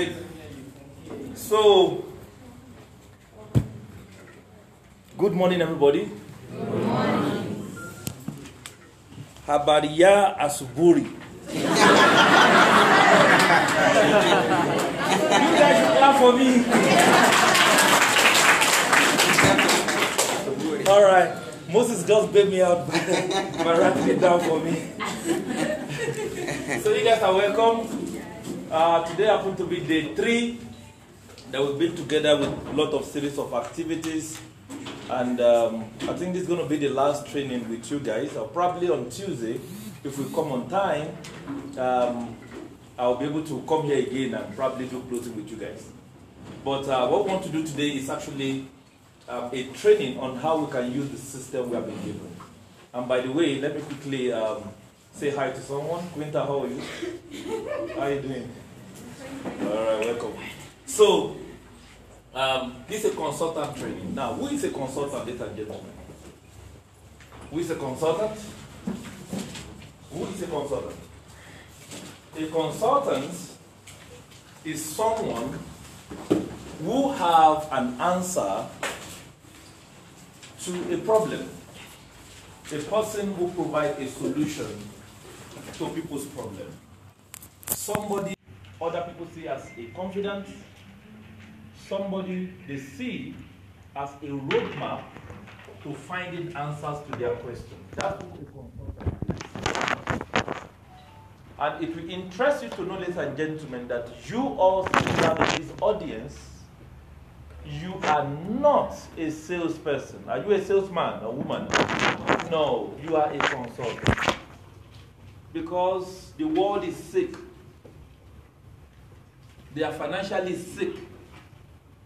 Great. So, good morning, everybody. Good morning. Habariya Asuburi. you guys should clap for me. All right. Moses just bailed me out by, by writing it down for me. so you guys are welcome. Uh, today happened to be day three that we've been together with a lot of series of activities. And um, I think this is going to be the last training with you guys. Or probably on Tuesday, if we come on time, um, I'll be able to come here again and probably do closing with you guys. But uh, what we want to do today is actually um, a training on how we can use the system we have been given. And by the way, let me quickly um, say hi to someone. Quinta, how are you? How are you doing? All right, welcome. So, um, this is a consultant training. Now, who is a consultant, ladies and gentlemen? Who is a consultant? Who is a consultant? A consultant is someone who have an answer to a problem. A person who provides a solution to people's problem. Somebody other people see as a confidant, somebody they see as a roadmap to finding answers to their questions. That's what. And it will interest you to know, ladies and gentlemen, that you all sitting in this audience, you are not a salesperson. Are you a salesman or woman? No, you are a consultant. Because the world is sick they are financially sick.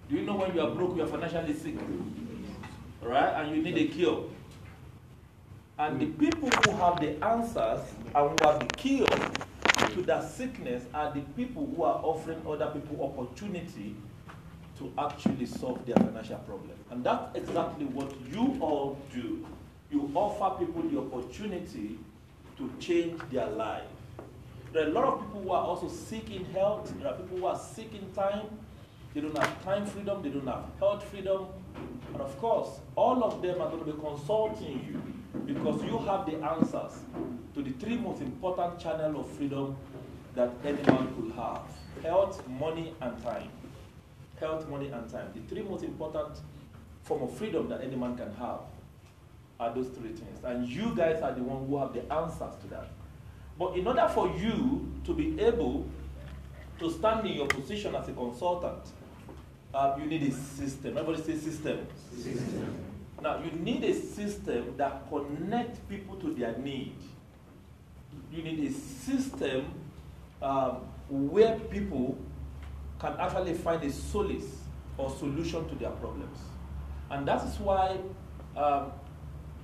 Do you know when you are broke, you are financially sick? Right? And you need a cure. And the people who have the answers and who have the cure to that sickness are the people who are offering other people opportunity to actually solve their financial problem. And that's exactly what you all do. You offer people the opportunity to change their life. There are a lot of people who are also seeking health. There are people who are seeking time. They don't have time freedom. They don't have health freedom. And of course, all of them are going to be consulting you because you have the answers to the three most important channels of freedom that anyone could have. Health, money, and time. Health, money, and time. The three most important form of freedom that any man can have are those three things. And you guys are the one who have the answers to that. But in order for you to be able to stand in your position as a consultant, uh, you need a system. Everybody say system. system. Now, you need a system that connects people to their need. You need a system um, where people can actually find a solace or solution to their problems. And that is why um,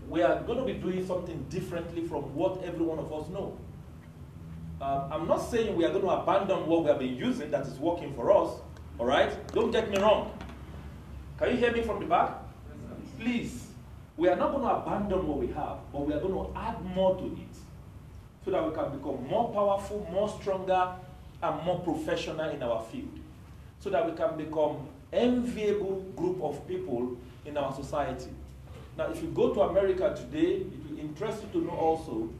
we are going to be doing something differently from what every one of us know. Um, I'm not saying we are going to abandon what we have been using that is working for us. All right? Don't get me wrong. Can you hear me from the back? Please. We are not going to abandon what we have, but we are going to add more to it so that we can become more powerful, more stronger, and more professional in our field. So that we can become enviable group of people in our society. Now, if you go to America today, it will interest you to know also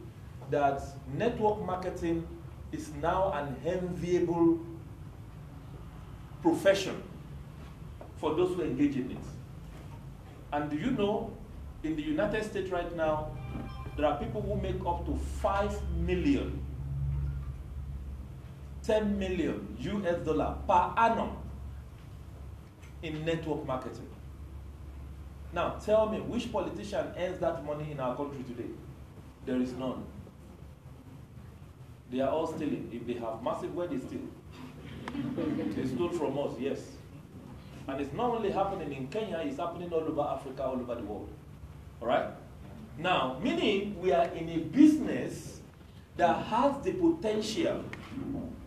that network marketing is now an enviable profession for those who engage in it. And do you know, in the United States right now, there are people who make up to 5 million, 10 million US dollar per annum in network marketing. Now, tell me, which politician earns that money in our country today? There is none. They are all stealing. If they have massive wealth, they steal. they stole from us, yes. And it's not only happening in Kenya, it's happening all over Africa, all over the world. All right? Now, meaning we are in a business that has the potential,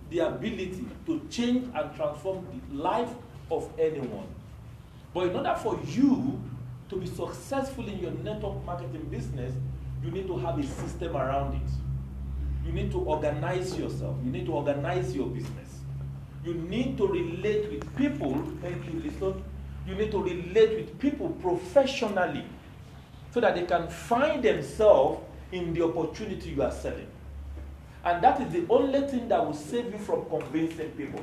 the ability to change and transform the life of anyone. But in order for you to be successful in your network marketing business, you need to have a system around it. You need to organize yourself. You need to organize your business. you need to relate with people. Thank you, listen. You need to relate with people professionally so that they can find themselves in the opportunity you are selling. And that is the only thing that will save you from convincing people.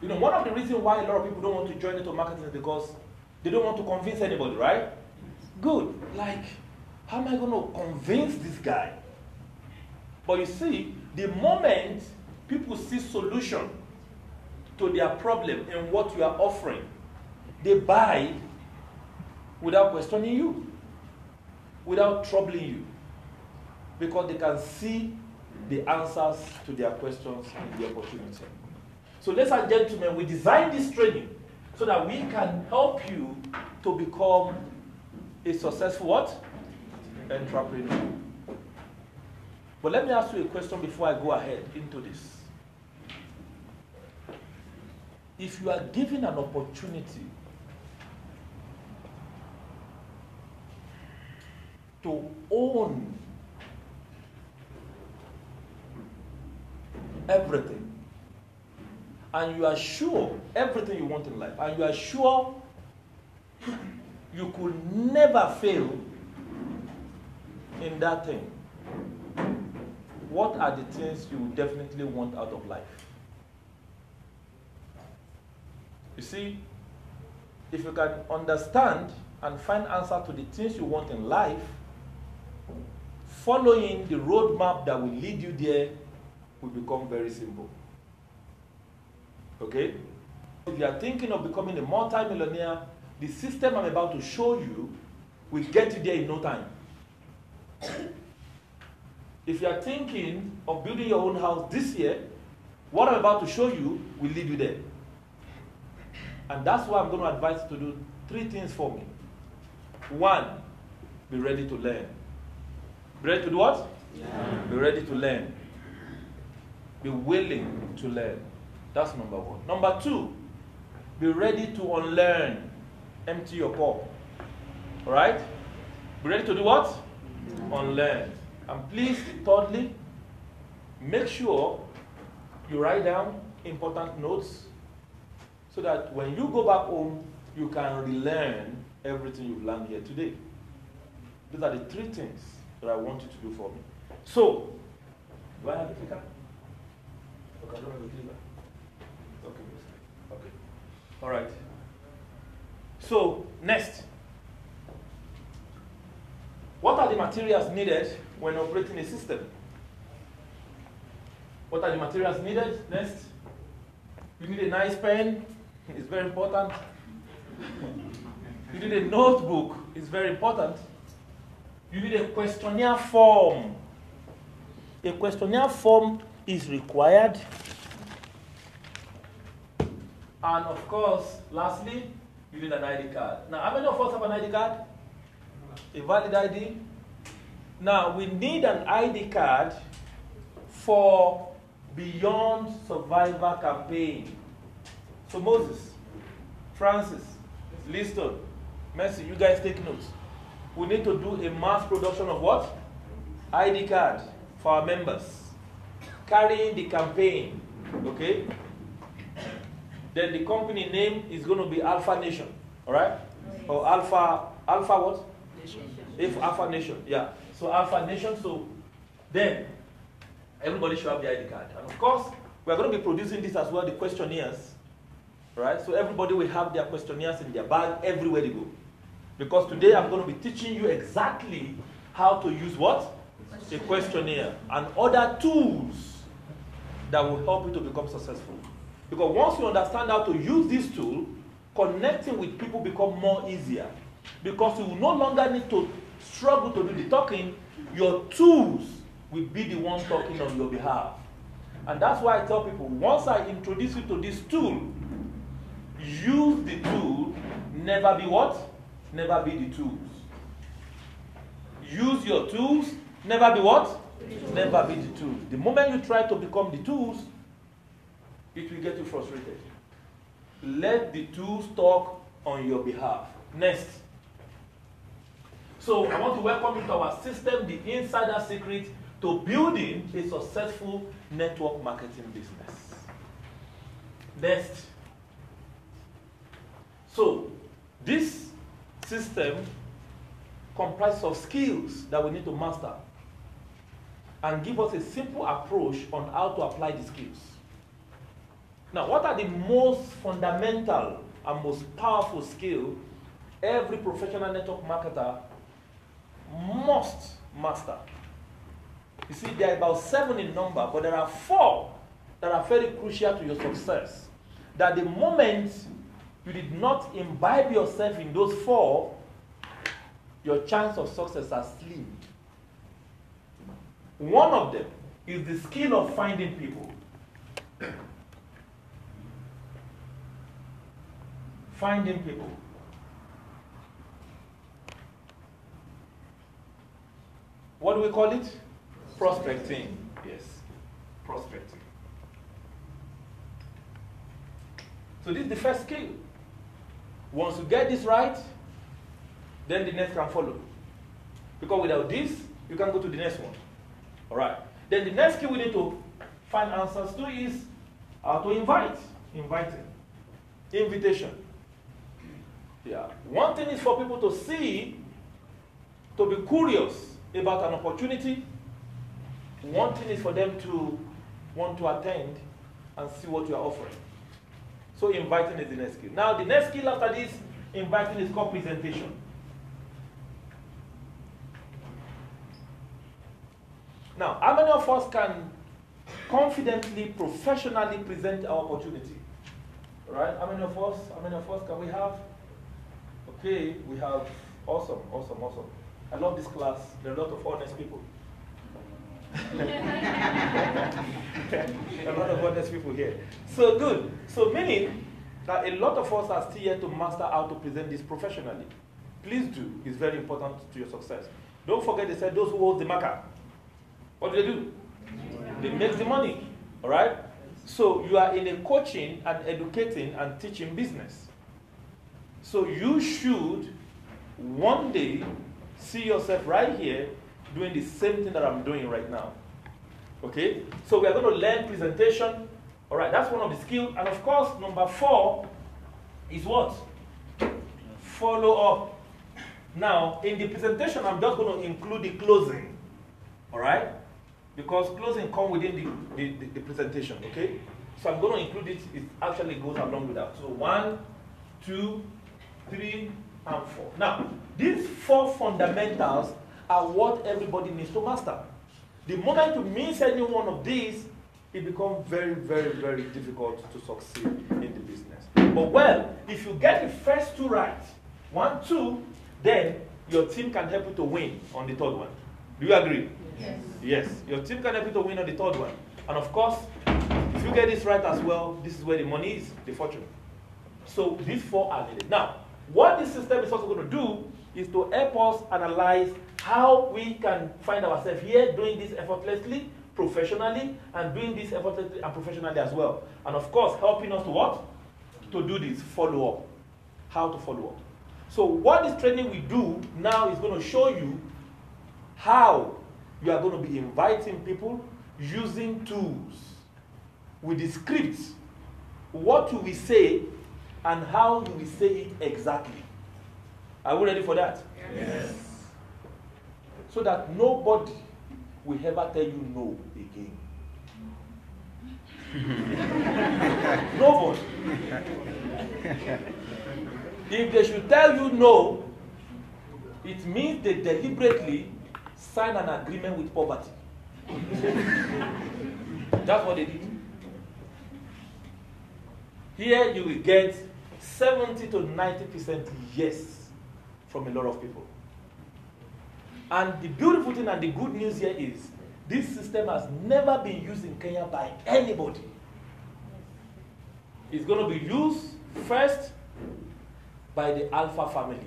You know, one of the reasons why a lot of people don't want to join into marketing is because they don't want to convince anybody, right? Good. Like, how am I going to convince this guy? But you see, the moment people see solution to their problem in what you are offering, they buy without questioning you, without troubling you, because they can see the answers to their questions in the opportunity. So, ladies and gentlemen, we designed this training so that we can help you to become a successful what? Entrepreneur. But let me ask you a question before I go ahead into this. If you are given an opportunity to own everything, and you are sure everything you want in life, and you are sure you could never fail in that thing, what are the things you definitely want out of life? You see, if you can understand and find answer to the things you want in life, following the roadmap that will lead you there will become very simple. Okay? If you are thinking of becoming a multi-millionaire, the system I'm about to show you will get you there in no time. If you are thinking of building your own house this year, what I'm about to show you will lead you there. And that's why I'm going to advise you to do three things for me. One, be ready to learn. Be ready to do what? Yeah. Be ready to learn. Be willing to learn. That's number one. Number two, be ready to unlearn. Empty your cup. All right? Be ready to do what? Unlearn. And please, thirdly, make sure you write down important notes so that when you go back home, you can relearn everything you've learned here today. These are the three things that I want you to do for me. So, do I have a clicker? Okay, I don't have a clicker. Okay, okay. All right. So, next. What are the materials needed when operating a system? What are the materials needed? Next. You need a nice pen. It's very important. You need a notebook. It's very important. You need a questionnaire form. A questionnaire form is required. And of course, lastly, you need an ID card. Now, how many of us have an ID card? A valid ID? Now, we need an ID card for Beyond Survivor campaign. So, Moses, Francis, Liston, Mercy, you guys take notes. We need to do a mass production of what? ID card for our members. Carrying the campaign. Okay? Then the company name is going to be Alpha Nation. Alright? Or Alpha, Alpha what? If Alpha Nation, yeah. So Alpha Nation, so then everybody should have the ID card. And of course, we're going to be producing this as well, the questionnaires. Right? So everybody will have their questionnaires in their bag everywhere they go. Because today I'm going to be teaching you exactly how to use what? A questionnaire and other tools that will help you to become successful. Because once you understand how to use this tool, connecting with people become more easier. Because you will no longer need to struggle to do the talking, your tools will be the one talking on your behalf. And that's why I tell people once I introduce you to this tool, use the tool, never be what? Never be the tools. Use your tools, never be what? Never be the tools. The moment you try to become the tools, it will get you frustrated. Let the tools talk on your behalf. Next. So I want to welcome you to our system, the insider secret to building a successful network marketing business. Next. So, this system comprises of skills that we need to master and give us a simple approach on how to apply the skills. Now, what are the most fundamental and most powerful skill every professional network marketer must master? You see, there are about seven in number, but there are four that are very crucial to your success. That the moment you did not imbibe yourself in those four, your chance of success are slim. One of them is the skill of finding people. finding people. What do we call it? Prospecting. Yes, prospecting. So this is the first skill. Once you get this right, then the next can follow. Because without this, you can go to the next one. All right. Then the next skill we need to find answers to is how to invite. Inviting. Invitation. Yeah. One thing is for people to see, to be curious about an opportunity. One thing is for them to want to attend and see what you are offering. So inviting is the next skill. Now the next skill after this, inviting is called presentation. Now, how many of us can confidently, professionally present our opportunity? Right? How many of us? How many of us can we have? Okay, we have awesome, awesome, awesome. I love this class. There are a lot of honest people. a lot of honest people here. So good. So meaning that a lot of us are still yet to master how to present this professionally. Please do. It's very important to your success. Don't forget they said those who hold the marker. What do they do? They make the money. All right? So you are in a coaching and educating and teaching business. So you should one day see yourself right here doing the same thing that I'm doing right now. Okay? So we are going to learn presentation. All right, that's one of the skills. And of course, number four is what? Follow up. Now, in the presentation, I'm just going to include the closing. All right? Because closing come within the, the, the, the presentation, okay? So I'm going to include it. It actually goes along with that. So one, two, three, and four. Now, these four fundamentals are what everybody needs to master. The moment you miss any one of these, it becomes very, very, very difficult to succeed in the business. But well, if you get the first two right, one, two, then your team can help you to win on the third one. Do you agree? Yes. Yes. Your team can help you to win on the third one. And of course, if you get this right as well, this is where the money is, the fortune. So these four are needed. Now, what this system is also going to do is to help us analyze how we can find ourselves here doing this effortlessly, professionally, and doing this effortlessly and professionally as well. And of course, helping us to what? To do this follow up. How to follow up. So, what this training we do now is going to show you how you are going to be inviting people using tools with the scripts. What do we say and how do we say it exactly? Are we ready for that? Yes. So that nobody will ever tell you no again. nobody. If they should tell you no, it means they deliberately sign an agreement with poverty. That's what they did. Here you will get 70 to 90% yes from a lot of people. And the beautiful thing and the good news here is this system has never been used in Kenya by anybody. It's going to be used first by the Alpha family.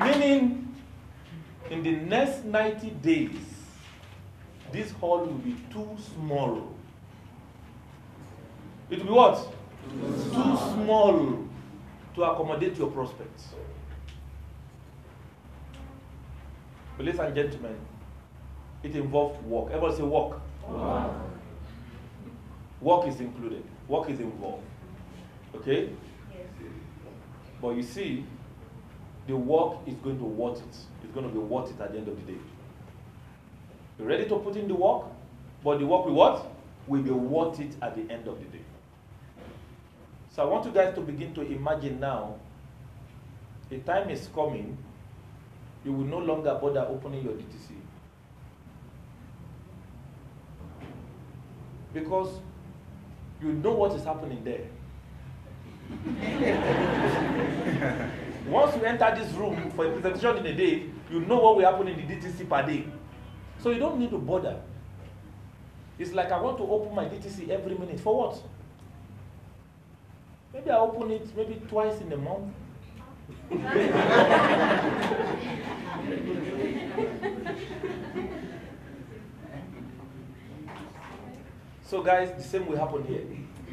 Meaning, in the next 90 days, this hall will be too small. It will be what? Too small to accommodate your prospects. Ladies and gentlemen, it involves work. Everybody say work. Work. Work is included. Work is involved. Okay? Yes. But you see, the work is going to worth it. It's going to be worth it at the end of the day. You're ready to put in the work, but the work will what? Will be worth it at the end of the day. So I want you guys to begin to imagine now a time is coming, you will no longer bother opening your DTC. Because you know what is happening there. Once you enter this room for a presentation in a day, you know what will happen in the DTC per day. So you don't need to bother. It's like I want to open my DTC every minute. For what? Maybe I open it maybe twice in a month. so, guys, the same will happen here.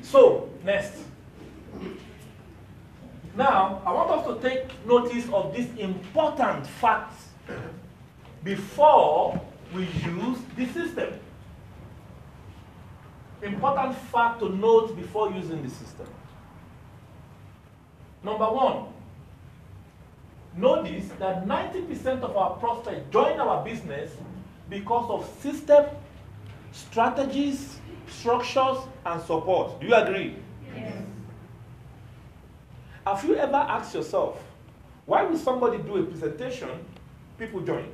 So, next. Now, I want us to take notice of this important fact before we use the system. Important fact to note before using the system. Number one, notice that 90% of our prospects join our business because of system, strategies, structures, and support. Do you agree? Yes. Have you ever asked yourself, why will somebody do a presentation, people join?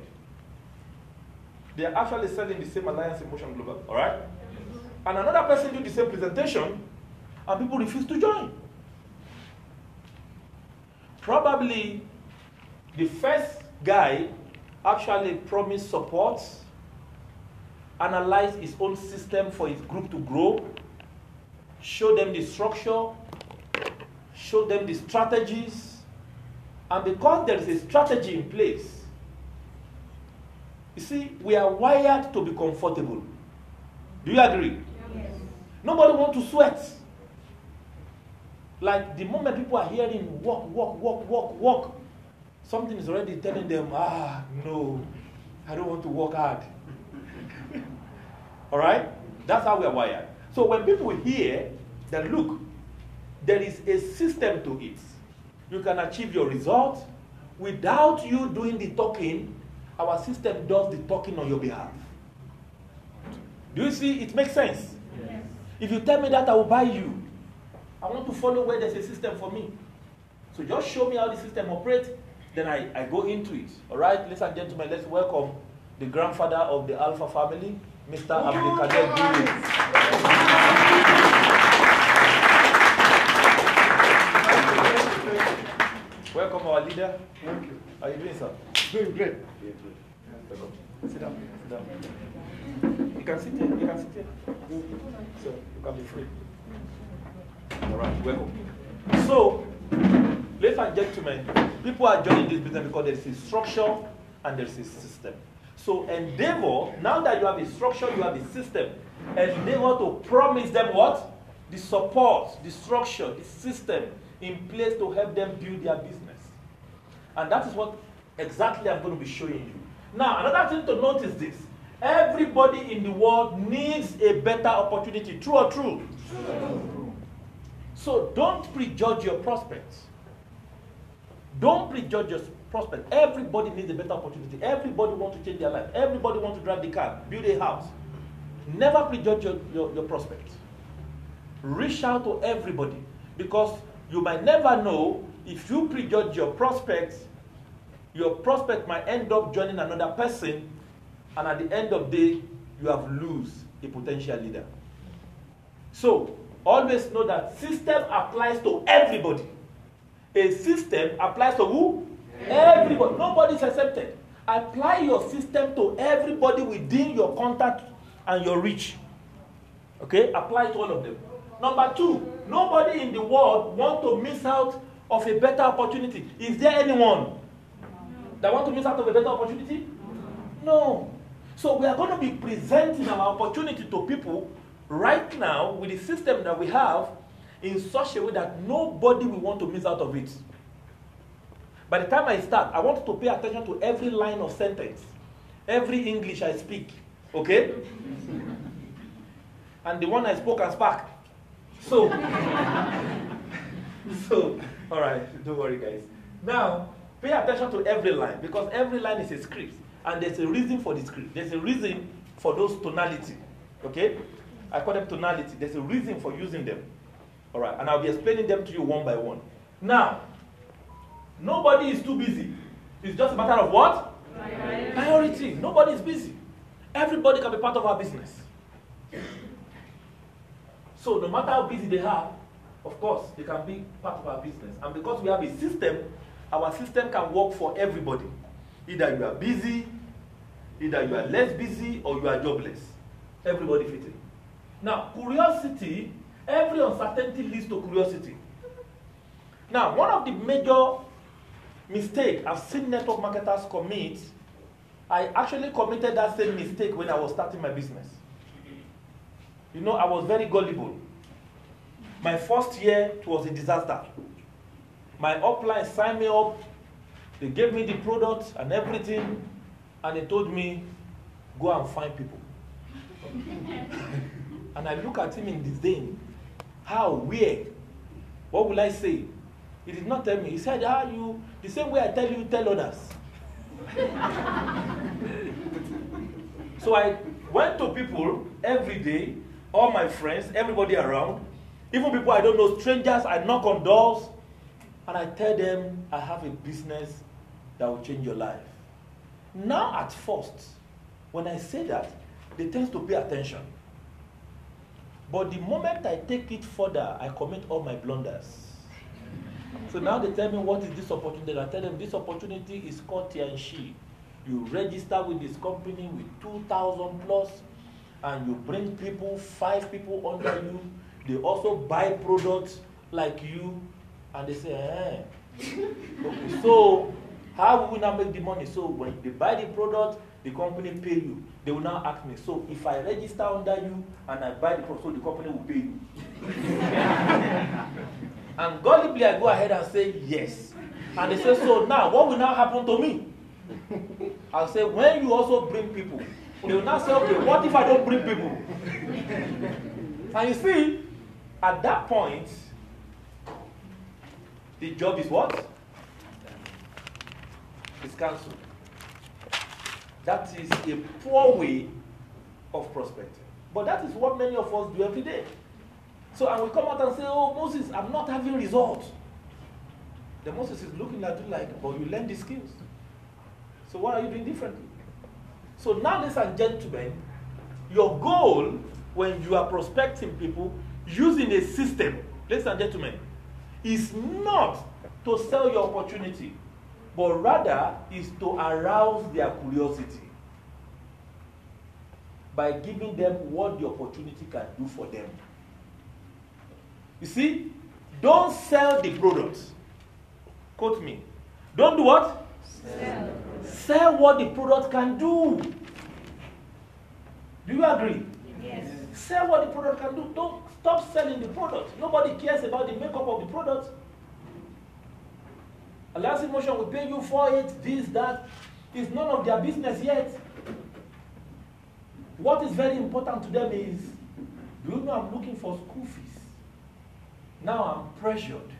They are actually selling the same Alliance in Motion Global, all right? Mm-hmm. And another person do the same presentation, and people refuse to join. Probably the first guy actually promised support, analyzed his own system for his group to grow, show them the structure, show them the strategies, and because there is a strategy in place, you see, we are wired to be comfortable. Do you agree? Yes. Nobody wants to sweat. Like the moment people are hearing walk, walk, walk, walk, walk, something is already telling them, ah, no, I don't want to work hard. All right? That's how we are wired. So when people hear that, look, there is a system to it, you can achieve your result without you doing the talking. Our system does the talking on your behalf. Do you see? It makes sense. Yes. If you tell me that, I will buy you. I want to follow where there's a system for me. So just show me how the system operates, then I, I go into it. All right, ladies and gentlemen, let's welcome the grandfather of the Alpha family, Mr. Abdulkader Giri. Welcome our leader. Thank you. How are you doing, sir? Doing great. Welcome. Sit down. Sit down. You can sit here. You can sit here. So you can be free. All right. So, ladies and gentlemen, people are joining this business because there is a structure and there is a system. So, endeavor, now that you have a structure, you have a system, endeavor to promise them what? The support, the structure, the system in place to help them build their business. And that is what exactly I'm going to be showing you. Now, another thing to notice this everybody in the world needs a better opportunity. True or true? True. So don't prejudge your prospects. Don't prejudge your prospects. Everybody needs a better opportunity. Everybody wants to change their life. Everybody wants to drive the car, build a house. Never prejudge your, your, your prospects. Reach out to everybody because you might never know if you prejudge your prospects, your prospect might end up joining another person, and at the end of the day, you have lose a potential leader. So always know that system applies to everybody. A system applies to who? Everybody. Nobody is accepted. Apply your system to everybody within your contact and your reach. Okay? Apply to all of them. Number two, nobody in the world want to miss out of a better opportunity. Is there anyone that want to miss out of a better opportunity? No. So we are going to be presenting our opportunity to people right now with the system that we have in such a way that nobody will want to miss out of it. By the time I start, I want to pay attention to every line of sentence, every English I speak, Okay? and the one I spoke and spark. So, so, all right, don't worry, guys. Now, pay attention to every line because every line is a script, and there's a reason for the script. There's a reason for those tonality. Okay? I call them tonality. There's a reason for using them. All right, and I'll be explaining them to you one by one. Now, nobody is too busy. It's just a matter of what? Priority. Priority. Nobody is busy. Everybody can be part of our business. So no matter how busy they are, of course, they can be part of our business. And because we have a system, our system can work for everybody. Either you are busy, either you are less busy, or you are jobless. Everybody fitting. Now, curiosity, every uncertainty leads to curiosity. Now, one of the major mistakes I've seen network marketers commit, I actually committed that same mistake when I was starting my business. You know, I was very gullible. My first year, it was a disaster. My upline signed me up. They gave me the product and everything, and they told me, go and find people. and I look at him in disdain. How weird. What will I say? He did not tell me. He said, Ah, you, the same way I tell you, tell others. so I went to people every day all my friends, everybody around, even people I don't know, strangers, I knock on doors and I tell them I have a business that will change your life. Now, at first, when I say that, they tend to pay attention. But the moment I take it further, I commit all my blunders. So now they tell me what is this opportunity. I tell them this opportunity is called Tianxi. You register with this company with 2,000 plus and you bring people, five people under you, they also buy products like you, and they say, eh. okay, so how will we now make the money? So when they buy the product, the company pay you. They will now ask me, so if I register under you and I buy the product, so the company will pay you. and gullibly I go ahead and say yes. And they say, so now what will now happen to me? I'll say, when you also bring people, they will now say, okay, what if I don't bring people? and you see, at that point, the job is what? It's cancelled. That is a poor way of prospecting. But that is what many of us do every day. So, and we come out and say, oh, Moses, I'm not having results. The Moses is looking at you like, but you learn the skills. So what are you doing differently? So now, ladies and gentlemen, your goal when you are prospecting people using a system, ladies and gentlemen, is not to sell your opportunity, but rather is to arouse their curiosity by giving them what the opportunity can do for them. You see, don't sell the product. Quote me. Don't do what? Sell. Sell what the product can do. Do you agree? Yes. Sell what the product can do. Don't stop selling the product. Nobody cares about the makeup of the product. Alliance Motion will pay you for it, this, that. It's none of their business yet. What is very important to them is, do you know I'm looking for school fees? Now I'm pressured.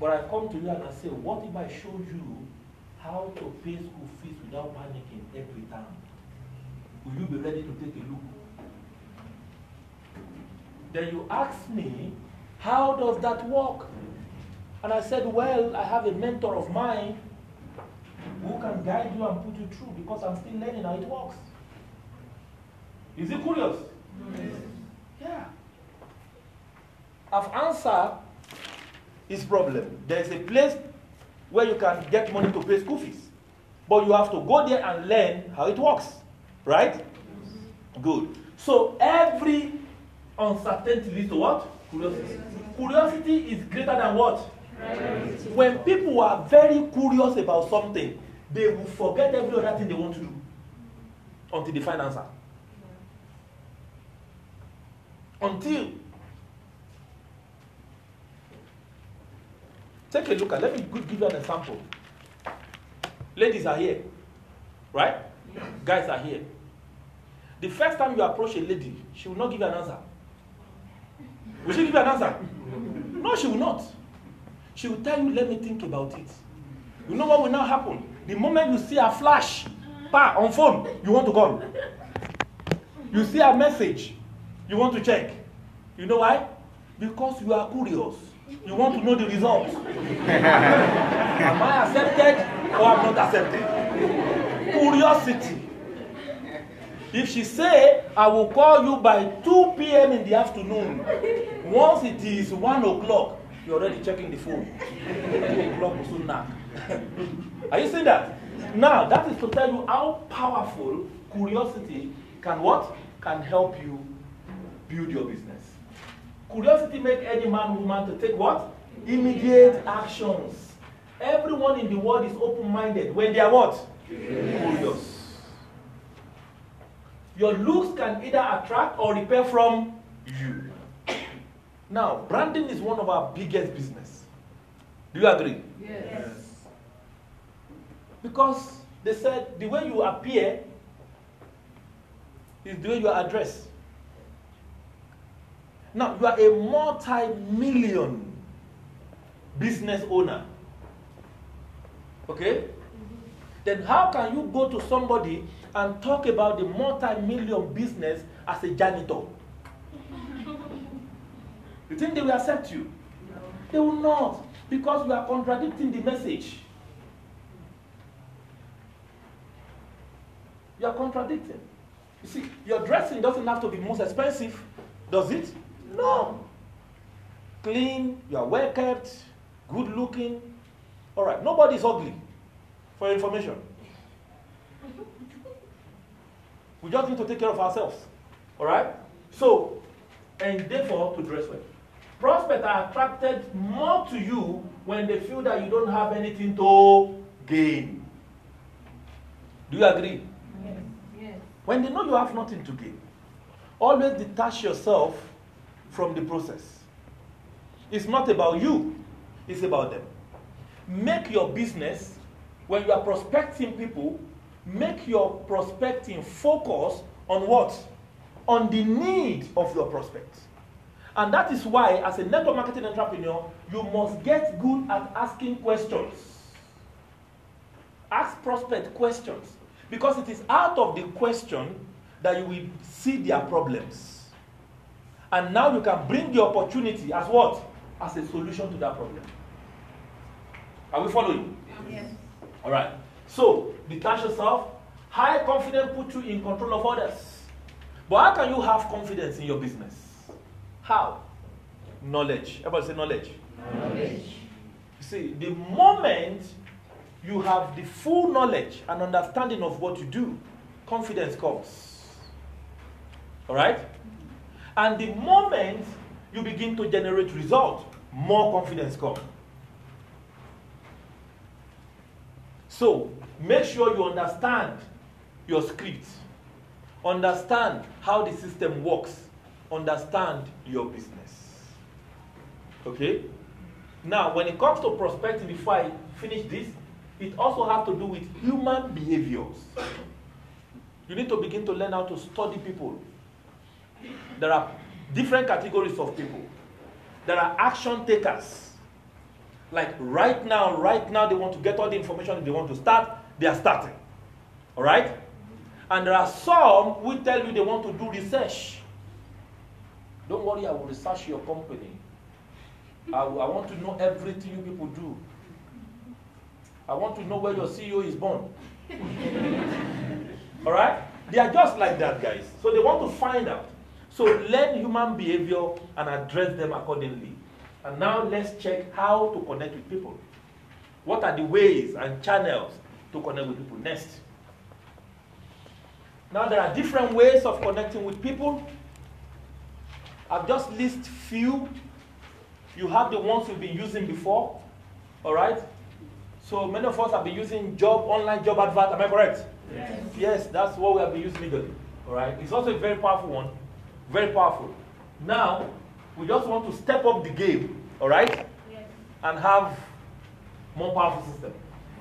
But I come to you and I say, what if I show you how to pay school fees without panicking every time? Will you be ready to take a look? Then you ask me, how does that work? And I said, well, I have a mentor of mine who can guide you and put you through because I'm still learning how it works. Is it curious? Yes. Yeah. I've answered his problem. There's a place where you can get money to pay school fees. But you have to go there and learn how it works. Right? Good. So every uncertainty leads to what? Curiosity. Curiosity is greater than what? When people are very curious about something, they will forget every other thing they want to do until they find answer. Until Take a look at, let me give you an example. Ladies are here, right? Guys are here. The first time you approach a lady, she will not give you an answer. Will she give you an answer? No, she will not. She will tell you, let me think about it. You know what will now happen? The moment you see a flash, pa, on phone, you want to call. You see a message, you want to check. You know why? Because you are curious. You want to know the results. Am I accepted or am not accepted? Curiosity. If she say, I will call you by 2 p.m. in the afternoon, once it is 1 o'clock, you're already checking the phone. 2 o'clock soon. Are you seeing that? Now, that is to tell you how powerful curiosity can what? Can help you build your business. Curiosity make any man woman to take what? Immediate actions. Everyone in the world is open-minded when they are what? Curious. Your looks can either attract or repel from you. Now, branding is one of our biggest business. Do you agree? Yes. Because they said the way you appear is the way you are addressed. Now, you are a multi million business owner. Okay? Then, how can you go to somebody and talk about the multi million business as a janitor? You think they will accept you? No. They will not, because you are contradicting the message. You are contradicting. You see, your dressing doesn't have to be most expensive, does it? No. Clean, you are well kept, good looking. All right, nobody is ugly, for information. We just need to take care of ourselves. All right? So, and therefore, to dress well. Prospects are attracted more to you when they feel that you don't have anything to gain. Do you agree? Yes. Yes. When they know you have nothing to gain, always detach yourself from the process. It's not about you, it's about them. Make your business, when you are prospecting people, make your prospecting focus on what? On the need of your prospect. And that is why, as a network marketing entrepreneur, you must get good at asking questions. Ask prospect questions. Because it is out of the question that you will see their problems. And now you can bring the opportunity as what? As a solution to that problem. Are we following? Yes. All right. So, detach yourself. High confidence put you in control of others. But how can you have confidence in your business? How? Knowledge. Everybody say knowledge. Knowledge. You see, the moment you have the full knowledge and understanding of what you do, confidence comes. All right? And the moment you begin to generate results, more confidence comes. So, make sure you understand your script, understand how the system works, understand your business. Okay? Now, when it comes to prospecting, before I finish this, it also has to do with human behaviors. You need to begin to learn how to study people. There are different categories of people. There are action takers. Like right now, right now, they want to get all the information they want to start, they are starting. All right? And there are some who tell you they want to do research. Don't worry, I will research your company. I, want to know everything you people do. I want to know where your CEO is born. All right? They are just like that, guys. So they want to find out. So learn human behavior and address them accordingly. And now let's check how to connect with people. What are the ways and channels to connect with people? Next. Now there are different ways of connecting with people. I've just listed few. You have the ones we've been using before. All right? So many of us have been using job, online job advert. Am I correct? Yes. Yes, that's what we have been using legally. All right? It's also a very powerful one. Very powerful. Now, we just want to step up the game. All right? Yes. and have more powerful system.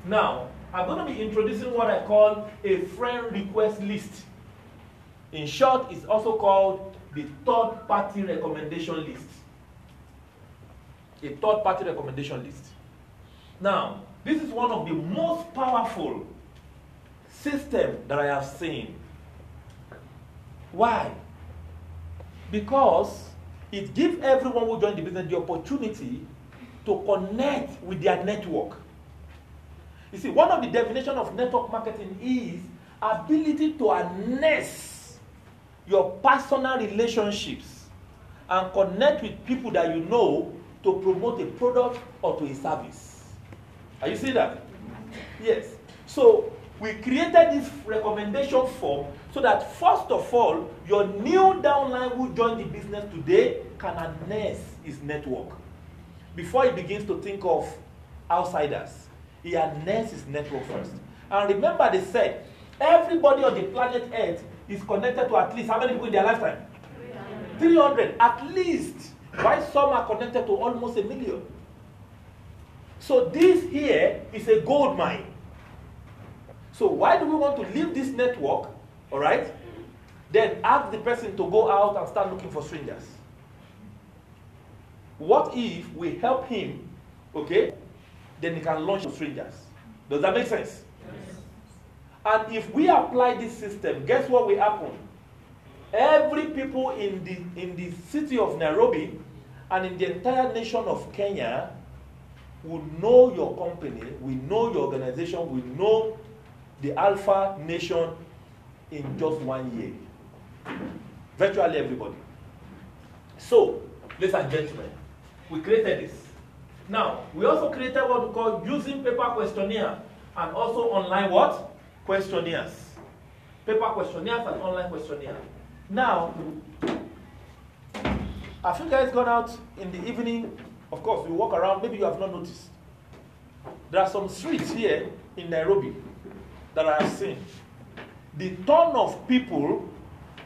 Now, I'm going to be introducing what I call a friend request list In short, it's also called the third party recommendation list. A third party recommendation list. Now, this is one of the most powerful system that I have seen. Why? Because it gives everyone who join the business the opportunity to connect with their network. You see, one of the definition of network marketing is ability to harness your personal relationships and connect with people that you know to promote a product or to a service. Are you seeing that? Yes. So we created this recommendation form so that first of all, your new downline who joined the business today can harness his network before he begins to think of outsiders. He harness his network first. And remember, they said everybody on the planet Earth is connected to at least how many people in their lifetime? 300 at least. Why some are connected to almost a million? So this here is a gold mine. So why do we want to leave this network? All right? Then ask the person to go out and start looking for strangers. What if we help him, okay? Then he can launch strangers. Does that make sense? And if we apply this system, guess what will happen? Every people in the in the city of Nairobi and in the entire nation of Kenya will know your company, we know your organization, we know the Alpha Nation in just one year. Virtually everybody. So, ladies and gentlemen, we created this. Now, we also created what we call using paper questionnaire and also online what? Questionnaires. Paper questionnaires and online questionnaires. Now, have you guys gone out in the evening? Of course, you walk around, maybe you have not noticed. There are some streets here in Nairobi that I have seen. The ton of people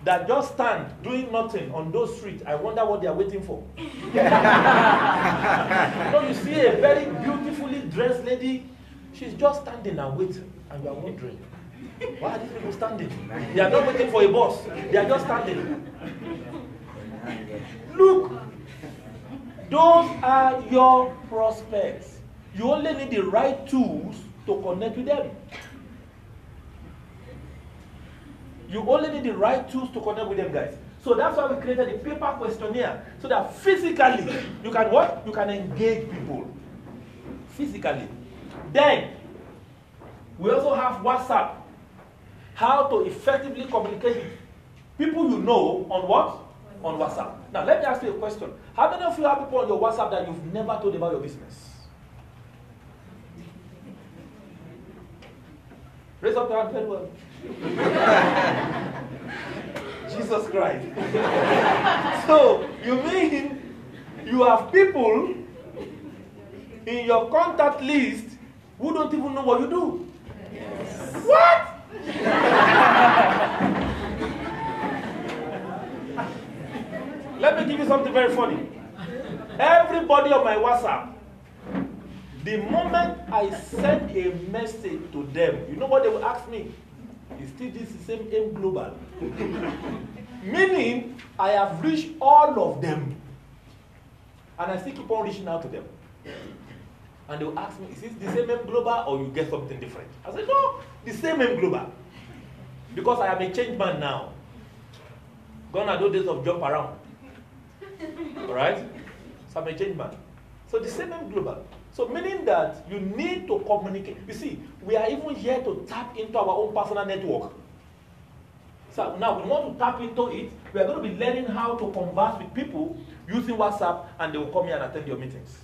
that just stand doing nothing on those streets, I wonder what they are waiting for. you know, you see a very beautifully dressed lady, she's just standing and waiting, and you are wondering, why are these people standing? They are not waiting for a bus, they are just standing. Look, those are your prospects. You only need the right tools to connect with them. You only need the right tools to connect with them, guys. So that's why we created the paper questionnaire so that physically you can what? You can engage people. Physically. Then we also have WhatsApp. How to effectively communicate with people you know on what? On WhatsApp. Now let me ask you a question. How many of you have people on your WhatsApp that you've never told about your business? Raise up your hand very well. Jesus Christ. so, you mean you have people in your contact list who don't even know what you do? Yes. What? Let me give you something very funny. Everybody on my WhatsApp, the moment I send a message to them, you know what they will ask me? Is still this the same aim global? Meaning, I have reached all of them. And I still keep on reaching out to them. And they will ask me, is this the same aim global or you get something different? I said, no, the same aim global. Because I am a change man now. Gonna do this of jump around. Alright? So I'm a change man. So the same aim global. So meaning that you need to communicate. You see, we are even here to tap into our own personal network. So now we want to tap into it. We are going to be learning how to converse with people using WhatsApp and they will come here and attend your meetings.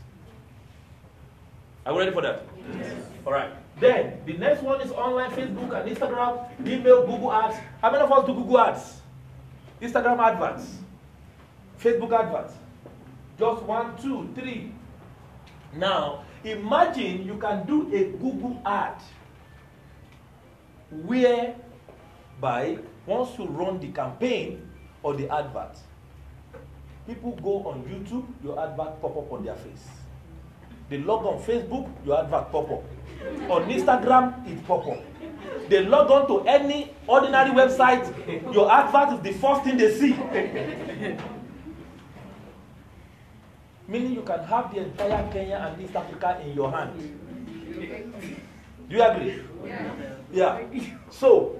Are you ready for that? Yes. All right. Then the next one is online Facebook and Instagram, email, Google Ads. How many of us do Google Ads? Instagram adverts, Facebook adverts. Just one, two, three, now, imagine you can do a Google ad whereby once you run the campaign or the advert, people go on YouTube, your advert pop up on their face. They log on Facebook, your advert pop up. On Instagram, it pop up. they log on to any ordinary website, your advert is the first thing they see. Meaning you can have the entire Kenya and East Africa in your hand. Do you agree? Yeah. Yeah. So,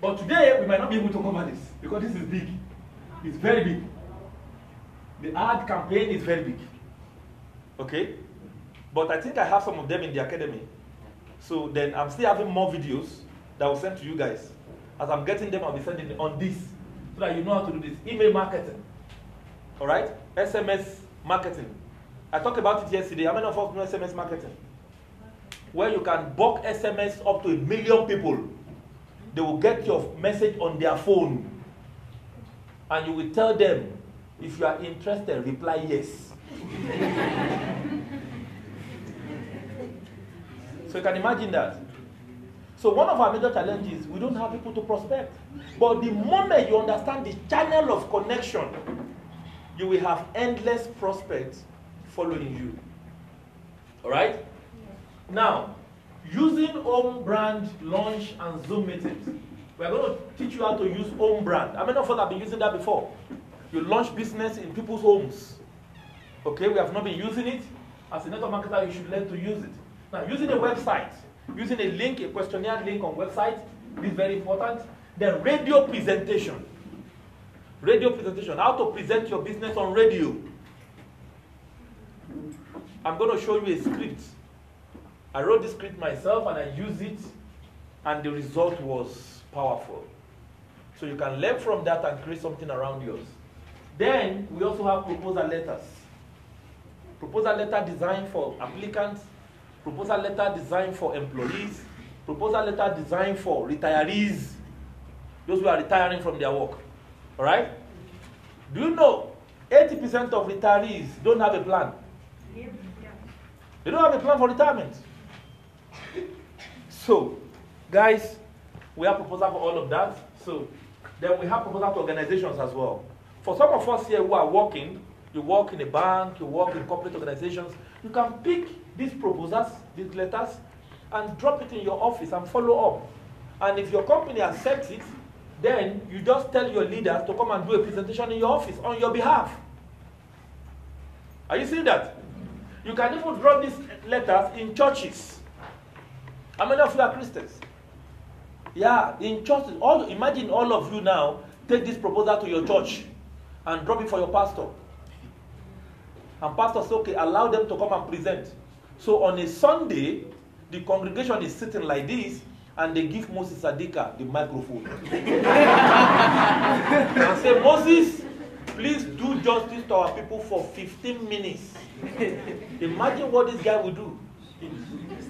but today we might not be able to cover this because this is big. It's very big. The ad campaign is very big. Okay? But I think I have some of them in the academy. So then I'm still having more videos that will send to you guys. As I'm getting them, I'll be sending on this so that you know how to do this. Email marketing. All right? SMS marketing. I talked about it yesterday. How many of us know SMS marketing? Where you can bulk SMS up to a million people. They will get your message on their phone. And you will tell them, if you are interested, reply yes. So you can imagine that. So one of our major challenges, we don't have people to prospect. But the moment you understand the channel of connection, you will have endless prospects following you. All right? Now, using home brand launch and Zoom meetings. We're going to teach you how to use home brand. How many of us have been using that before? You launch business in people's homes. Okay, we have not been using it. As a network marketer, you should learn to use it. Now, using a website, using a link, a questionnaire link on website, is very important. Then radio presentation. Radio presentation, how to present your business on radio. I'm going to show you a script. I wrote this script myself and I used it, and the result was powerful. So you can learn from that and create something around yours. Then we also have proposal letters. Proposal letter designed for applicants, proposal letter designed for employees, proposal letter designed for retirees, those who are retiring from their work. All right? Do you know 80% of retirees don't have a plan? They don't have a plan for retirement. So, guys, we have proposal for all of that. So, then we have proposal to organizations as well. For some of us here who are working, you work in a bank, you work in corporate organizations, you can pick these proposals, these letters, and drop it in your office and follow up. And if your company accepts it, then you just tell your leaders to come and do a presentation in your office on your behalf. Are you seeing that? You can even drop these letters in churches. How many of you are Christians? Yeah, in churches. All imagine all of you now take this proposal to your church and drop it for your pastor. And pastor says, okay, allow them to come and present. So on a Sunday, the congregation is sitting like this, and they give Moses Adika the microphone. and say, Moses, please do justice to our people for 15 minutes. Imagine what this guy will do.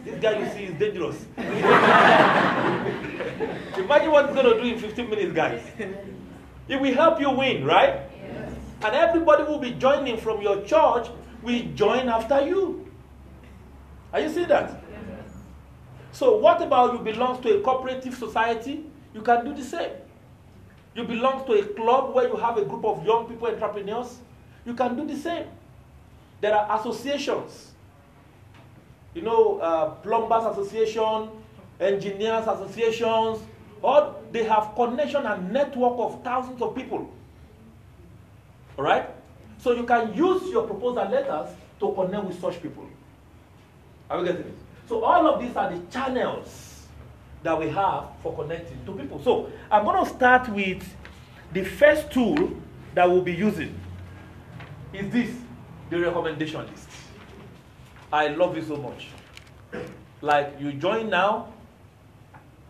This guy you see is dangerous. Imagine what he's going to do in 15 minutes, guys. It will help you win, right? And everybody will be joining from your church, will join after you. Are you seeing that? So, what about you belong to a cooperative society? You can do the same. You belong to a club where you have a group of young people, entrepreneurs. You can do the same. There are associations. You know, uh, plumbers association, engineers associations, or they have connection and network of thousands of people. All right? So you can use your proposal letters to connect with such people. Are we getting it? So all of these are the channels that we have for connecting to people. So I'm going to start with the first tool that we'll be using. Is this the recommendation list? I love it so much. Like you join now,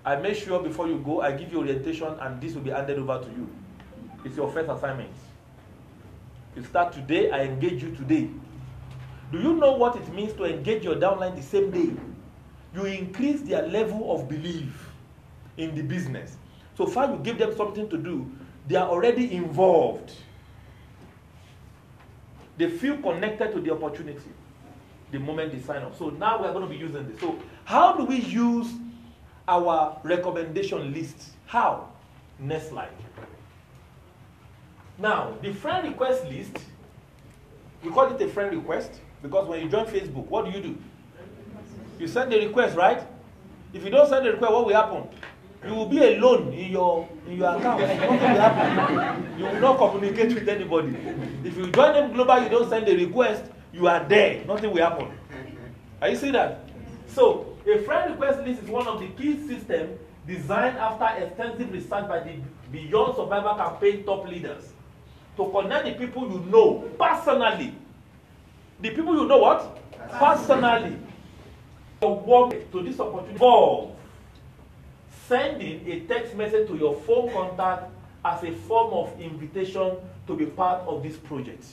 I make sure before you go, I give you orientation and this will be handed over to you. It's your first assignment. You start today, I engage you today. Do you know what it means to engage your downline the same day? You increase their level of belief in the business. So far, you give them something to do, they are already involved. They feel connected to the opportunity the moment they sign up. So now we're going to be using this. So, how do we use our recommendation list? How? Next slide. Now, the friend request list, we call it a friend request because when you join Facebook, what do you do? You send a request, right? If you don't send a request, what will happen? You will be alone in your in your account. Nothing will happen. You will not communicate with anybody. If you join them global, you don't send a request, you are there. Nothing will happen. Are you see that? So a friend request list is one of the key systems designed after extensive research by the Beyond Survivor campaign top leaders to connect the people you know personally. The people you know what? Personally. To work to this opportunity. Involve sending a text message to your phone contact as a form of invitation to be part of this project.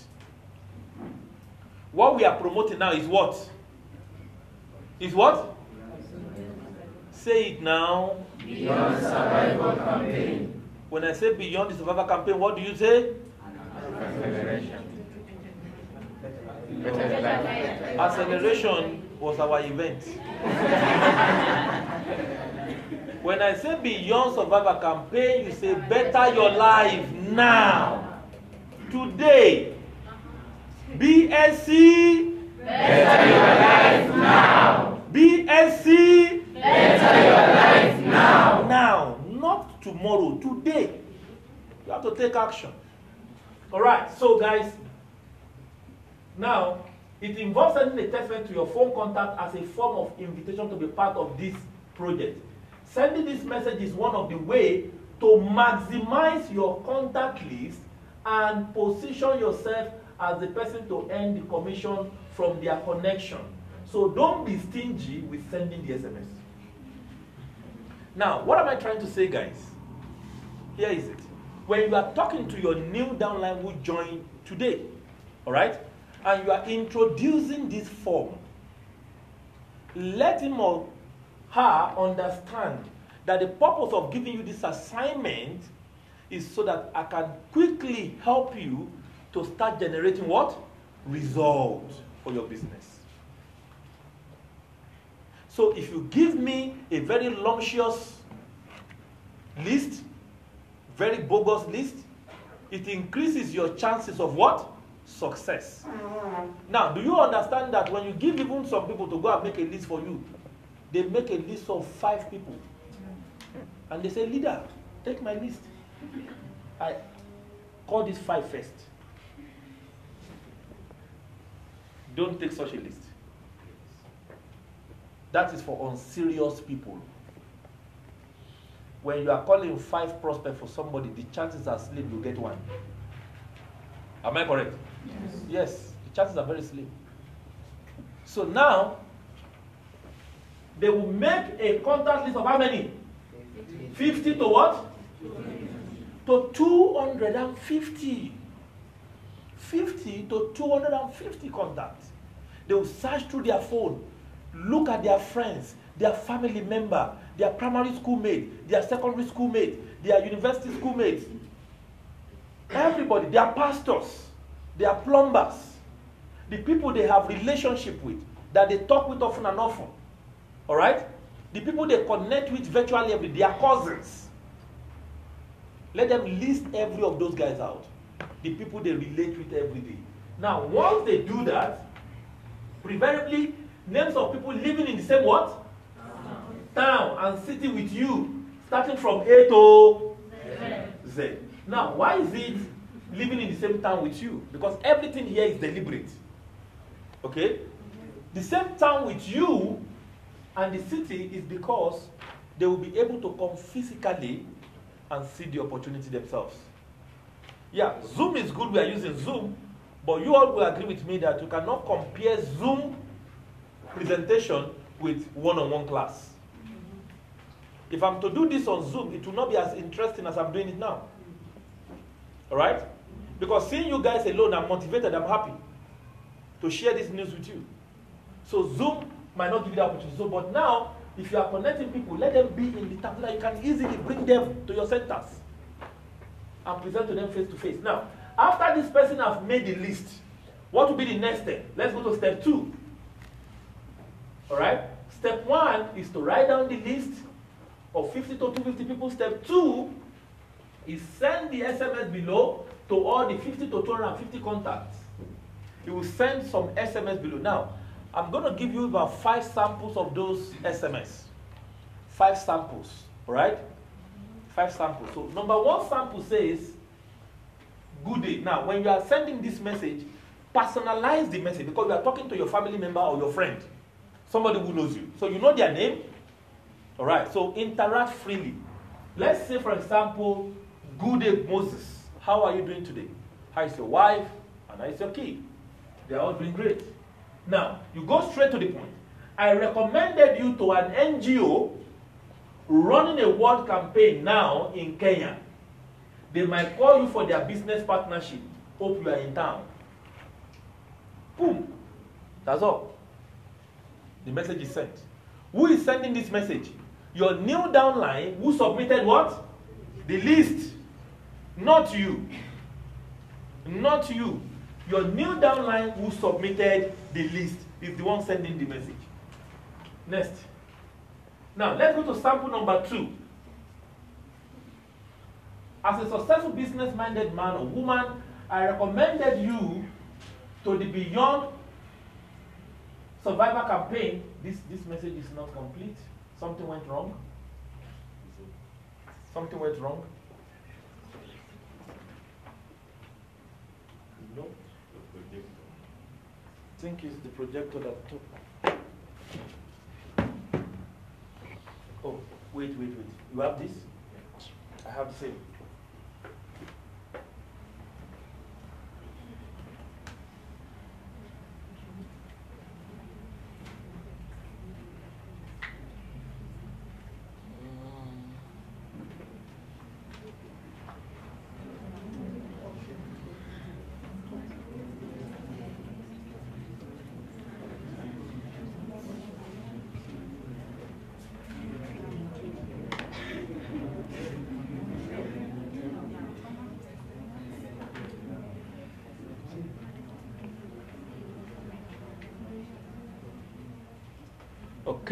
What we are promoting now is what? Is what? Say it now. Beyond survival campaign. When I say beyond the survival campaign, what do you say? Acceleration was our event. when I say beyond survival campaign, you say better your life now. Today. BSc. Better your life now. BSc. Better your life now. Now, not tomorrow, today. You have to take action. All right, so guys, now it involves sending a text message to your phone contact as a form of invitation to be part of this project. Sending this message is one of the way to maximize your contact list and position yourself as the person to earn the commission from their connection. So don't be stingy with sending the SMS. Now, what am I trying to say, guys? Here is it. When you are talking to your new downline who joined today, all right, and you are introducing this form, let him or her understand that the purpose of giving you this assignment is so that I can quickly help you to start generating what? Results for your business. So if you give me a very luxurious list, very bogus list, it increases your chances of what? Success. Now, do you understand that when you give even some people to go and make a list for you, they make a list of five people. And they say, leader, take my list. I call these five first. Don't take such a list. That is for unserious people. When you are calling five prospects for somebody, the chances are slim you get one. Am I correct? Yes. Yes, the chances are very slim. So now, they will make a contact list of how many? 50 to what? To 250. 50 to 250 contacts. They will search through their phone, look at their friends, their family member, their primary school mate, their secondary school mate, their university school mates. Everybody, their pastors, their plumbers, the people they have relationship with, that they talk with often and often. All right? The people they connect with virtually every their cousins. Let them list every of those guys out. The people they relate with every day. Now, once they do that, preferably names of people living in the same what? Town and city with you, starting from A to Z. Now, why is it living in the same town with you? Because everything here is deliberate. Okay? The same town with you and the city is because they will be able to come physically and see the opportunity themselves. Yeah, Zoom is good, we are using Zoom, but you all will agree with me that you cannot compare Zoom presentation with one on one class. If I'm to do this on Zoom, it will not be as interesting as I'm doing it now. All right? Because seeing you guys alone, I'm motivated, I'm happy to share this news with you. So Zoom might not give you the opportunity. So, but now, if you are connecting people, let them be in the town so that you can easily bring them to your centers and present to them face to face. Now, after this person has made the list, what will be the next step? Let's go to step two. All right? Step one is to write down the list of 50 to 250 people. Step two is send the SMS below to all the 50 to 250 contacts. You will send some SMS below. Now, I'm going to give you about five samples of those SMS. five samples, right? Five samples. So number one sample says, good day. Now, when you are sending this message, personalize the message because you are talking to your family member or your friend, somebody who knows you. So you know their name. All right. So interact freely. Let's say, for example, good day, Moses. How are you doing today? How is your wife? And how is your kid? They are all doing great. Now, you go straight to the point. I recommended you to an NGO running a world campaign now in Kenya. They might call you for their business partnership. Hope you are in town. Boom. That's all. The message is sent. Who is sending this message? Your new downline who submitted what? The list. Not you. Not you. Your new downline who submitted the list is the one sending the message. Next. Now, let's go to sample number two. As a successful business minded man or woman, I recommended you to the Beyond Survivor campaign. This, this message is not complete. Something went wrong. Something went wrong. No. I think it's the projector that took. Oh, wait, wait, wait. You have this? I have the same.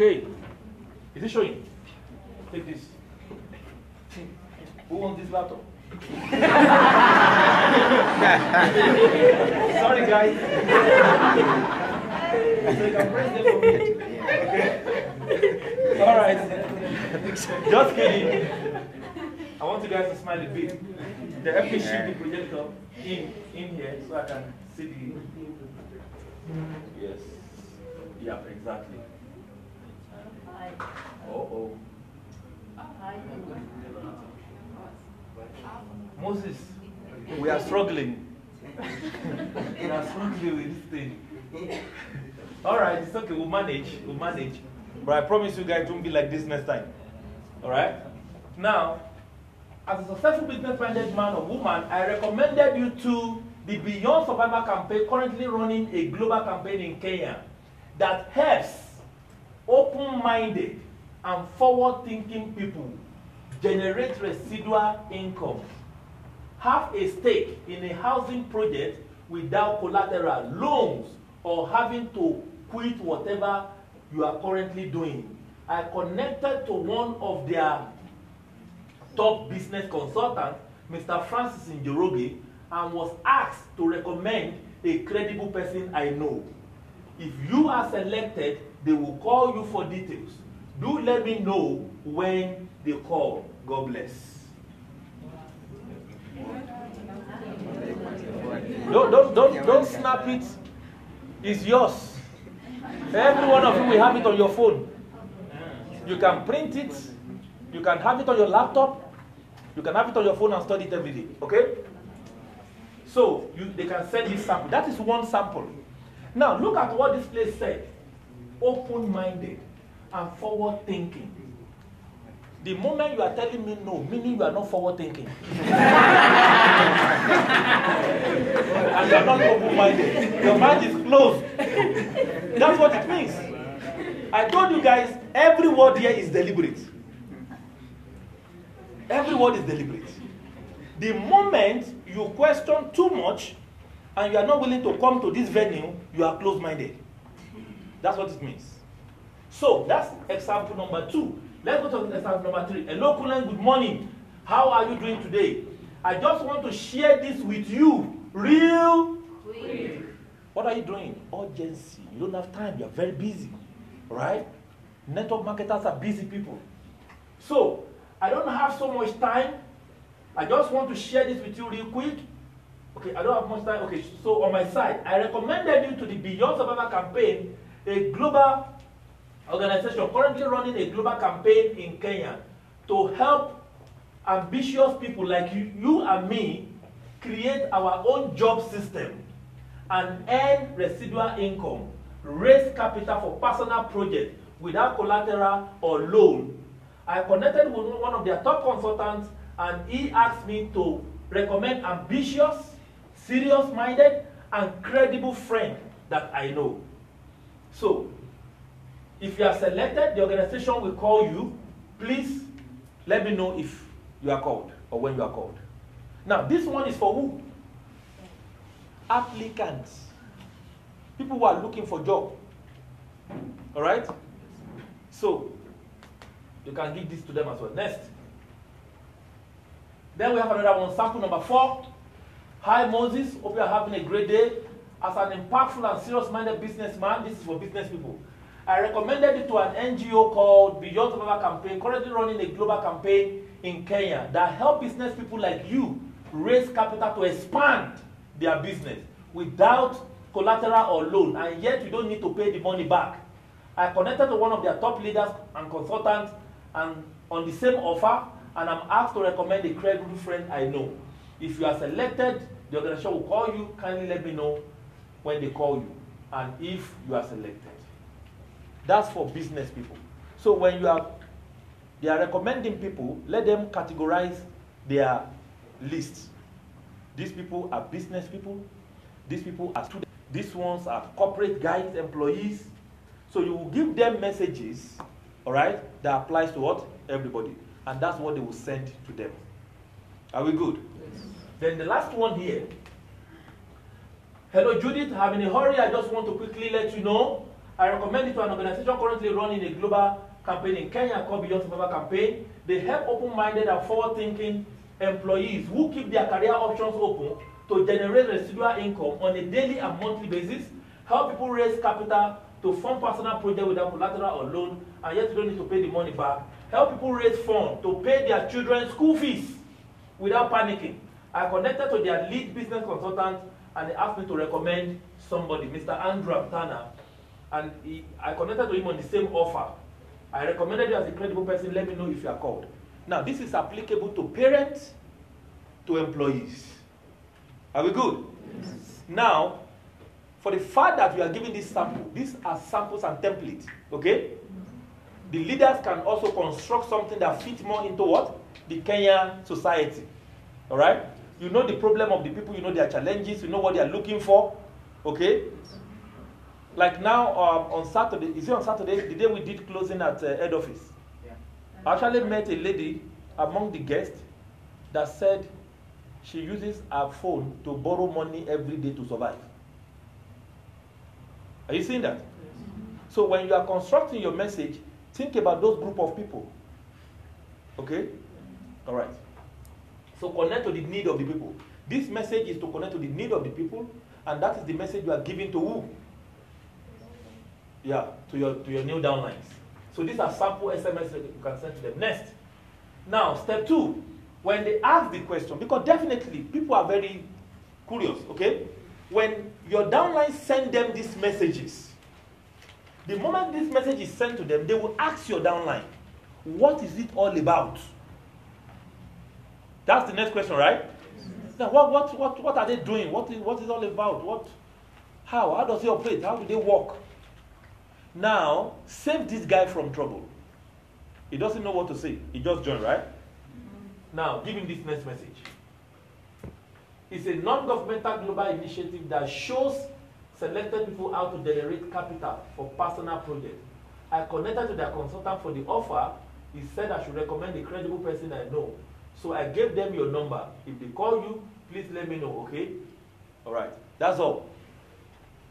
Okay. Is it showing? Take this. Who wants this laptop? Sorry, guys. All right. Just kidding. I want you guys to smile a bit. The shift the projector in in here so I can see the. Yes. Yeah, exactly. Uh oh. Moses, we are struggling. we are struggling with this thing. All right, it's okay. We'll manage. We'll manage. But I promise you guys it won't be like this next time. All right? Now, as a successful business-minded man or woman, I recommended you to the Beyond Survivor campaign, currently running a global campaign in Kenya that helps open-minded and forward-thinking people generate residual income, have a stake in a housing project without collateral, loans, or having to quit whatever you are currently doing. I connected to one of their top business consultants, Mr. Francis Njoroge, and was asked to recommend a credible person I know. If you are selected, they will call you for details. Do let me know when they call. God bless. Don't, don't, don't, don't snap it. It's yours. Every one of you will have it on your phone. You can print it. You can have it on your laptop. You can have it on your phone and study it every day. Okay? So you, they can send you sample. That is one sample. Now look at what this place said. Open-minded and forward-thinking. The moment you are telling me no, meaning you are not forward-thinking. and you are not open-minded. Your mind is closed. That's what it means. I told you guys, every word here is deliberate. Every word is deliberate. The moment you question too much and you are not willing to come to this venue, you are closed minded. That's what it means. So that's example number two. Let's go to example number three. Hello, Kulen, good morning. How are you doing today? I just want to share this with you. Real quick. What are you doing? Urgency. You don't have time. You're very busy. Right? Network marketers are busy people. So, I don't have so much time. I just want to share this with you real quick. Okay, I don't have much time. Okay, so on my side, I recommended you to the Beyond Survivor campaign, a global organization currently running a global campaign in Kenya to help ambitious people like you, you and me create our own job system and earn residual income, raise capital for personal projects without collateral or loan. I connected with one of their top consultants and he asked me to recommend ambitious, serious-minded, and credible friend that I know. So, if you are selected, the organization will call you. Please let me know if you are called or when you are called. Now, this one is for who? Applicants. People who are looking for job. All right? So, you can give this to them as well. Next. Then we have another one, sample number four. Hi Moses, hope you are having a great day. As an impactful and serious-minded businessman, this is for business people. I recommended it to an NGO called Beyond Survivor Campaign, currently running a global campaign in Kenya that help business people like you raise capital to expand their business without collateral or loan, and yet you don't need to pay the money back. I connected to one of their top leaders and consultants and on the same offer, and I'm asked to recommend a credible friend I know. If you are selected, the organization will call you. Kindly let me know when they call you and if you are selected. That's for business people. So when you are they are recommending people, let them categorize their list. These people are business people, these people are students, these ones are corporate guys, employees. So you will give them messages, all right, that applies to what? Everybody. And that's what they will send to them. Are we good? Yes. Then the last one here. Hello, Judith. I'm in a hurry. I just want to quickly let you know. I recommend it to an organization currently running a global campaign in Kenya called Beyond Survivor Campaign. They help open-minded and forward-thinking employees who keep their career options open to generate residual income on a daily and monthly basis, help people raise capital to fund personal projects without collateral or loan, and yet you don't need to pay the money back. Help people raise funds to pay their children's school fees without panicking. I connected to their lead business consultant and he asked me to recommend somebody, Mr. Andrew Tana, and he, I connected to him on the same offer. I recommended you as a credible person. Let me know if you are called. Now, this is applicable to parents, to employees. Are we good? Yes. Now, for the fact that we are giving this sample, these are samples and templates. Okay? The leaders can also construct something that fits more into what? The Kenyan society. All right? You know the problem of the people, you know their challenges, you know what they are looking for. Okay? Like now um, on Saturday, is it on Saturday? The day we did closing at uh, head office. Yeah. I actually met a lady among the guests that said she uses her phone to borrow money every day to survive. Are you seeing that? Yes. So when you are constructing your message, think about those group of people. Okay? All right. So connect to the need of the people. This message is to connect to the need of the people, and that is the message you are giving to who? Yeah, to your to your new downlines. So these are sample SMS that you can send to them. Next. Now, step two, when they ask the question, because definitely people are very curious, okay? When your downline send them these messages, the moment this message is sent to them, they will ask your downline, what is it all about? That's the next question, right? Now, what, what, what, what are they doing? What is, what is all about? What, how? How does it operate? How do they work? Now, save this guy from trouble. He doesn't know what to say. He just joined, right? Now, give him this next message. It's a non governmental global initiative that shows selected people how to generate capital for personal projects. I connected to their consultant for the offer. He said I should recommend a credible person I know. So I gave them your number. If they call you, please let me know, okay? All right. That's all.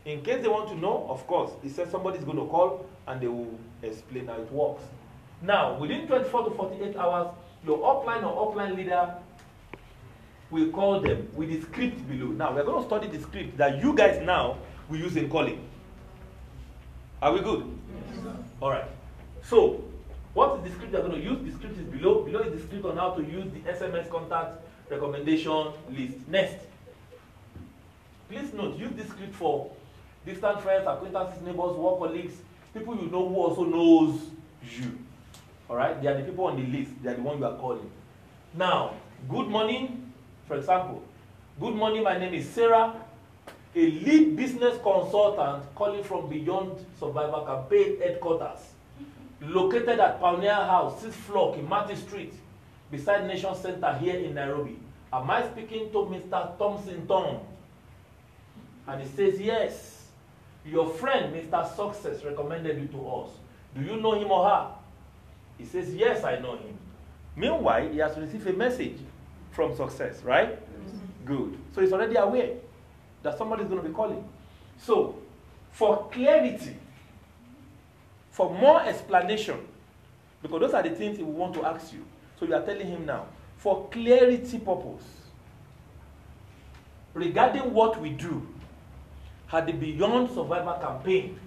In case they want to know, of course, he said somebody's going to call and they will explain how it works. Now, within 24 to 48 hours, your upline or upline leader will call them with the script below. Now, we're going to study the script that you guys now will use in calling. Are we good? Yes. All right. So, What is the script you're going to use? The script is below. Below is the script on how to use the SMS contact recommendation list. Next. Please note, use this script for distant friends, acquaintances, neighbors, work colleagues, people you know who also knows you. Alright? They are the people on the list. They are the one you are calling. Now, good morning, for example. Good morning, my name is Sarah, a lead business consultant calling from Beyond Survivor Campaign headquarters, located at Pioneer House, 6th floor, Kimati Street, beside Nation Center here in Nairobi. Am I speaking to Mr. Thompson Tom? And he says, Yes. Your friend, Mr. Success, recommended you to us. Do you know him or her? He says, Yes, I know him. Meanwhile, he has received a message from Success, right? Mm-hmm. Good. So he's already aware that somebody is going to be calling. So, for clarity, for more explanation, because those are the things he will want to ask you. So you are telling him now, for clarity purpose, regarding what we do, had the Beyond Survivor campaign.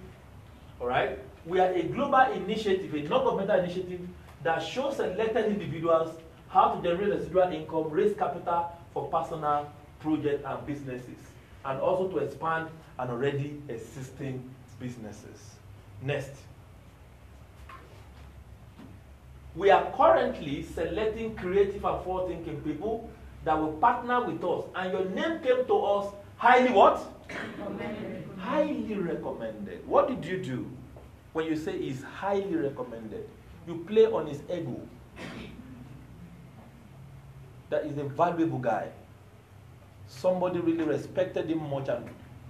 All right? We are a global initiative, a non-governmental initiative that shows selected individuals how to generate residual income, raise capital for personal projects and businesses, and also to expand an already existing businesses. Next. We are currently selecting creative and forward-thinking people that will partner with us. And your name came to us highly what? Recommended. Highly recommended. What did you do when you say is highly recommended? You play on his ego. That is a valuable guy. Somebody really respected him much and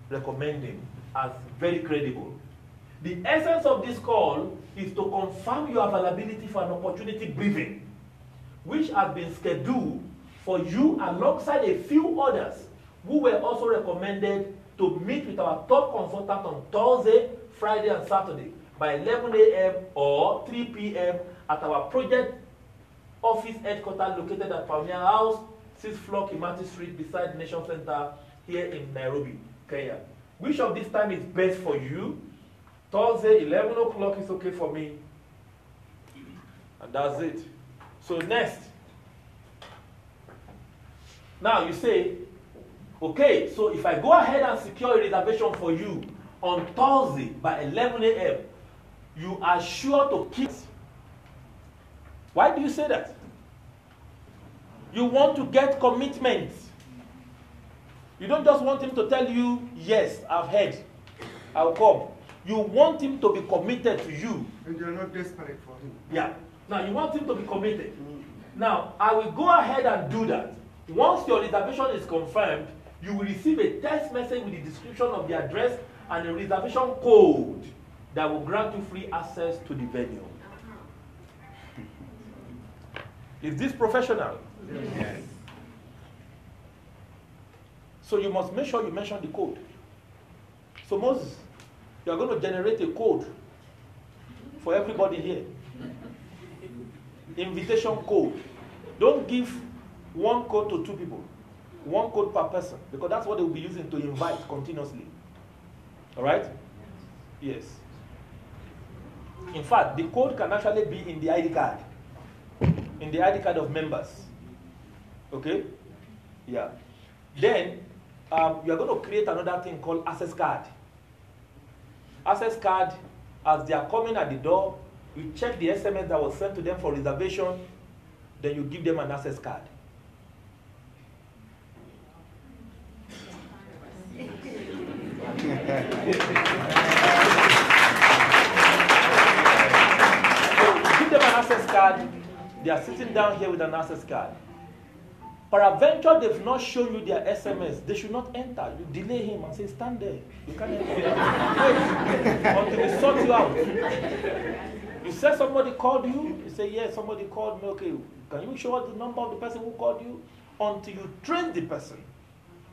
recommended him as very credible. The essence of this call is to confirm your availability for an opportunity briefing, which has been scheduled for you alongside a few others who were also recommended to meet with our top consultant on Thursday, Friday, and Saturday by 11 a.m. or 3 p.m. at our project office headquarters located at Pioneer House, 6th floor, Kimati Street, beside Nation Center here in Nairobi, Kenya. Which of this time is best for you? Thursday, 11 o'clock is okay for me. And that's it. So next. Now you say, Okay, so if I go ahead and secure a reservation for you on Thursday by 11 a.m., you are sure to keep. Why do you say that? You want to get commitment. You don't just want him to tell you, yes, I've heard, I'll come. You want him to be committed to you. And you're not desperate for him. Yeah. Now, you want him to be committed. Mm. Now, I will go ahead and do that. Once your reservation is confirmed, you will receive a text message with the description of the address and a reservation code that will grant you free access to the venue. Is this professional? Yes. So you must make sure you mention the code. So Moses, you are going to generate a code for everybody here. Invitation code. Don't give one code to two people one code per person because that's what they will be using to invite continuously. All right? Yes. In fact, the code can actually be in the ID card, in the ID card of members. Okay? Yeah. Then um, you are going to create another thing called access card. Access card, as they are coming at the door, you check the SMS that was sent to them for reservation, then you give them an access card. give them an access card. They are sitting down here with an access card. Peradventure, they've not shown you their SMS. They should not enter. You delay him and say, stand there. You can't enter. Wait until they sort you out. You said somebody called you. You say, yes, somebody called me. Okay, can you show us the number of the person who called you? Until you train the person.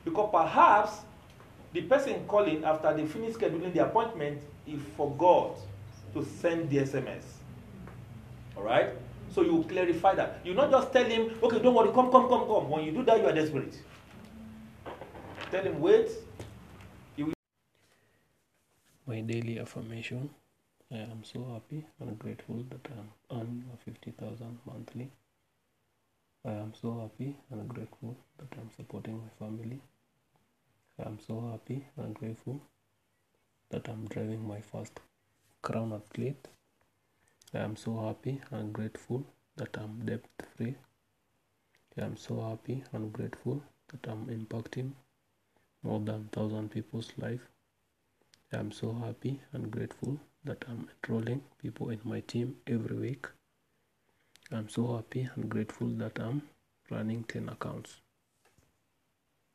Because perhaps the person calling after they finish scheduling the appointment, he forgot to send the SMS. All right? So you clarify that. You not just tell him, okay, don't worry, come, come, come, come. When you do that, you are desperate. Tell him, wait. Will... My daily affirmation I am so happy and grateful that I am earning a 50,000 monthly. I am so happy and grateful that I am supporting my family. I am so happy and grateful that I'm driving my first crown athlete. I am so happy and grateful that I'm debt free. I am so happy and grateful that I'm impacting more than 1000 people's life. I am so happy and grateful that I'm enrolling people in my team every week. I'm so happy and grateful that I'm running 10 accounts.